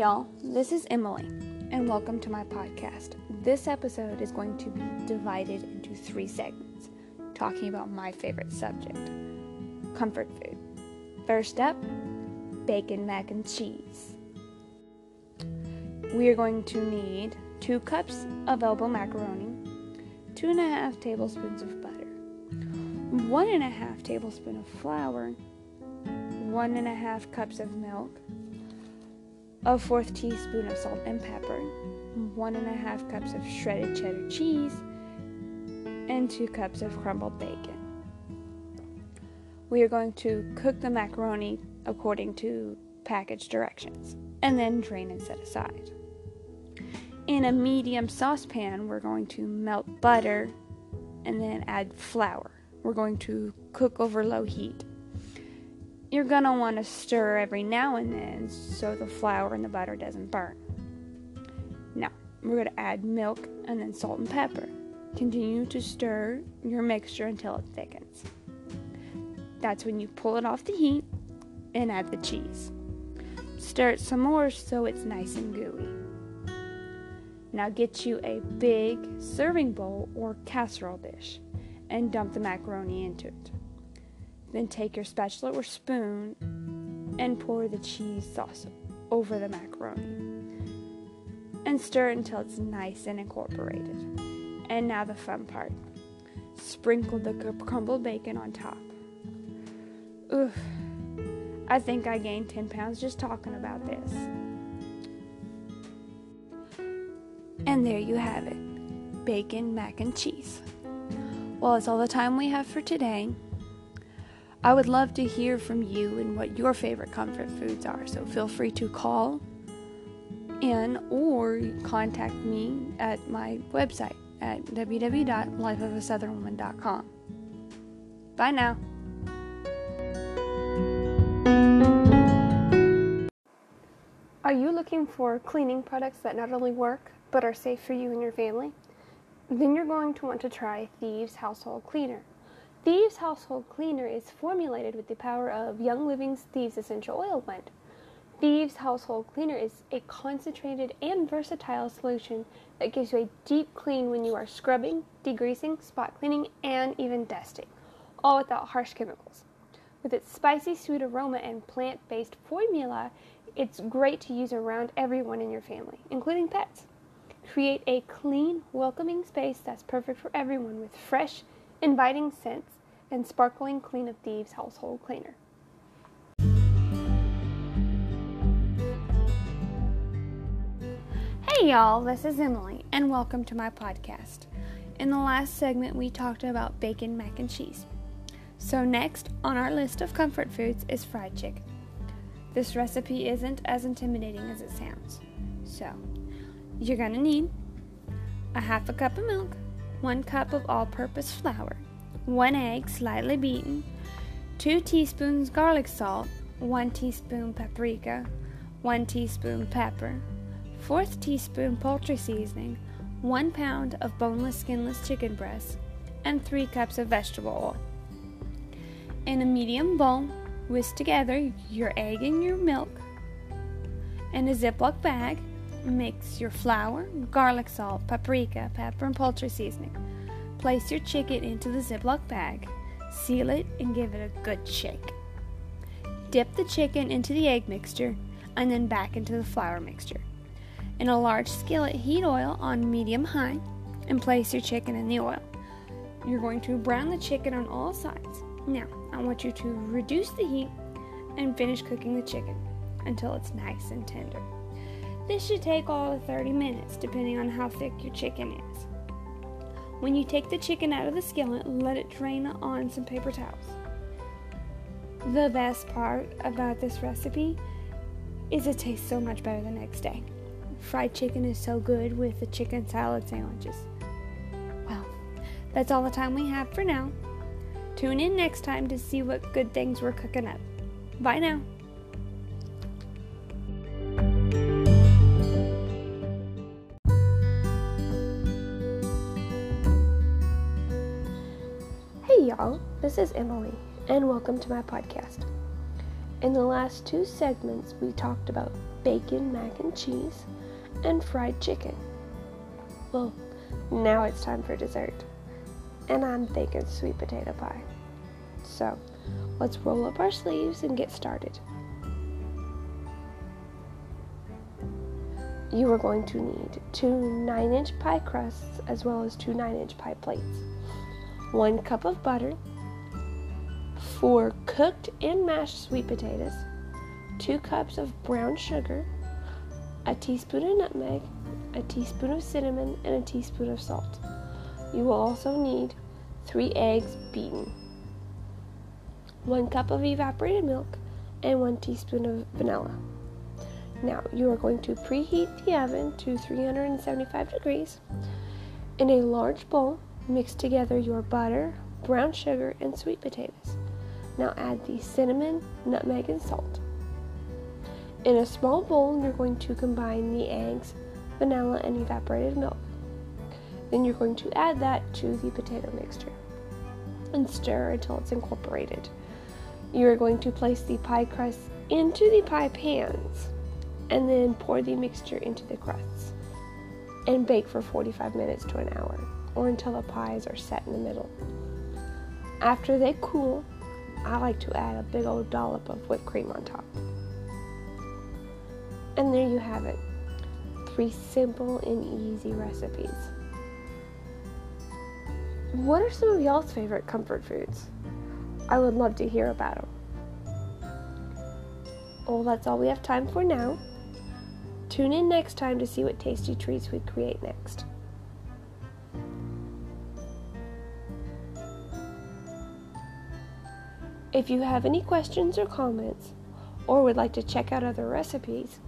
y'all, this is Emily, and welcome to my podcast. This episode is going to be divided into three segments, talking about my favorite subject comfort food. First up, bacon mac and cheese. We are going to need two cups of elbow macaroni, two and a half tablespoons of butter, one and a half tablespoon of flour, one and a half cups of milk, a fourth teaspoon of salt and pepper, one and a half cups of shredded cheddar cheese, and two cups of crumbled bacon. We are going to cook the macaroni according to package directions and then drain and set aside. In a medium saucepan, we're going to melt butter and then add flour. We're going to cook over low heat you're gonna want to stir every now and then so the flour and the butter doesn't burn. Now, we're gonna add milk and then salt and pepper. Continue to stir your mixture until it thickens. That's when you pull it off the heat and add the cheese. Stir it some more so it's nice and gooey. Now get you a big serving bowl or casserole dish and dump the macaroni into it. Then take your spatula or spoon and pour the cheese sauce over the macaroni. And stir until it's nice and incorporated. And now the fun part sprinkle the crumbled bacon on top. Oof, I think I gained 10 pounds just talking about this. And there you have it bacon, mac, and cheese. Well, it's all the time we have for today. I would love to hear from you and what your favorite comfort foods are. So feel free to call in or contact me at my website at www.lifeofasouthernwoman.com. Bye now. Are you looking for cleaning products that not only work but are safe for you and your family? Then you're going to want to try Thieves Household Cleaner. Thieves Household Cleaner is formulated with the power of Young Living's Thieves Essential Oil Blend. Thieves Household Cleaner is a concentrated and versatile solution that gives you a deep clean when you are scrubbing, degreasing, spot cleaning, and even dusting, all without harsh chemicals. With its spicy sweet aroma and plant based formula, it's great to use around everyone in your family, including pets. Create a clean, welcoming space that's perfect for everyone with fresh, inviting scents, and sparkling clean of thieves household cleaner. Hey y'all, this is Emily, and welcome to my podcast. In the last segment, we talked about bacon, mac, and cheese. So, next on our list of comfort foods is fried chicken. This recipe isn't as intimidating as it sounds. So, you're gonna need a half a cup of milk, 1 cup of all purpose flour, 1 egg slightly beaten, 2 teaspoons garlic salt, 1 teaspoon paprika, 1 teaspoon pepper, 4th teaspoon poultry seasoning, 1 pound of boneless skinless chicken breast, and 3 cups of vegetable oil. In a medium bowl, whisk together your egg and your milk. In a Ziploc bag, Mix your flour, garlic salt, paprika, pepper, and poultry seasoning. Place your chicken into the Ziploc bag, seal it, and give it a good shake. Dip the chicken into the egg mixture and then back into the flour mixture. In a large skillet, heat oil on medium high and place your chicken in the oil. You're going to brown the chicken on all sides. Now, I want you to reduce the heat and finish cooking the chicken until it's nice and tender. This should take all of 30 minutes, depending on how thick your chicken is. When you take the chicken out of the skillet, let it drain on some paper towels. The best part about this recipe is it tastes so much better the next day. Fried chicken is so good with the chicken salad sandwiches. Well, that's all the time we have for now. Tune in next time to see what good things we're cooking up. Bye now. This is Emily, and welcome to my podcast. In the last two segments, we talked about bacon, mac and cheese, and fried chicken. Well, now it's time for dessert. And I'm thinking sweet potato pie. So, let's roll up our sleeves and get started. You are going to need two 9 inch pie crusts as well as two 9 inch pie plates, one cup of butter, four cooked and mashed sweet potatoes, two cups of brown sugar, a teaspoon of nutmeg, a teaspoon of cinnamon, and a teaspoon of salt. You will also need three eggs beaten, one cup of evaporated milk, and one teaspoon of vanilla. Now you are going to preheat the oven to 375 degrees. In a large bowl, mix together your butter, brown sugar, and sweet potatoes. Now add the cinnamon, nutmeg, and salt. In a small bowl, you're going to combine the eggs, vanilla, and evaporated milk. Then you're going to add that to the potato mixture and stir until it's incorporated. You are going to place the pie crust into the pie pans and then pour the mixture into the crusts and bake for 45 minutes to an hour or until the pies are set in the middle. After they cool, I like to add a big old dollop of whipped cream on top. And there you have it. Three simple and easy recipes. What are some of y'all's favorite comfort foods? I would love to hear about them. Well, that's all we have time for now. Tune in next time to see what tasty treats we create next. If you have any questions or comments, or would like to check out other recipes,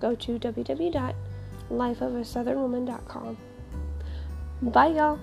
go to www.lifeofasouthernwoman.com. Bye, y'all.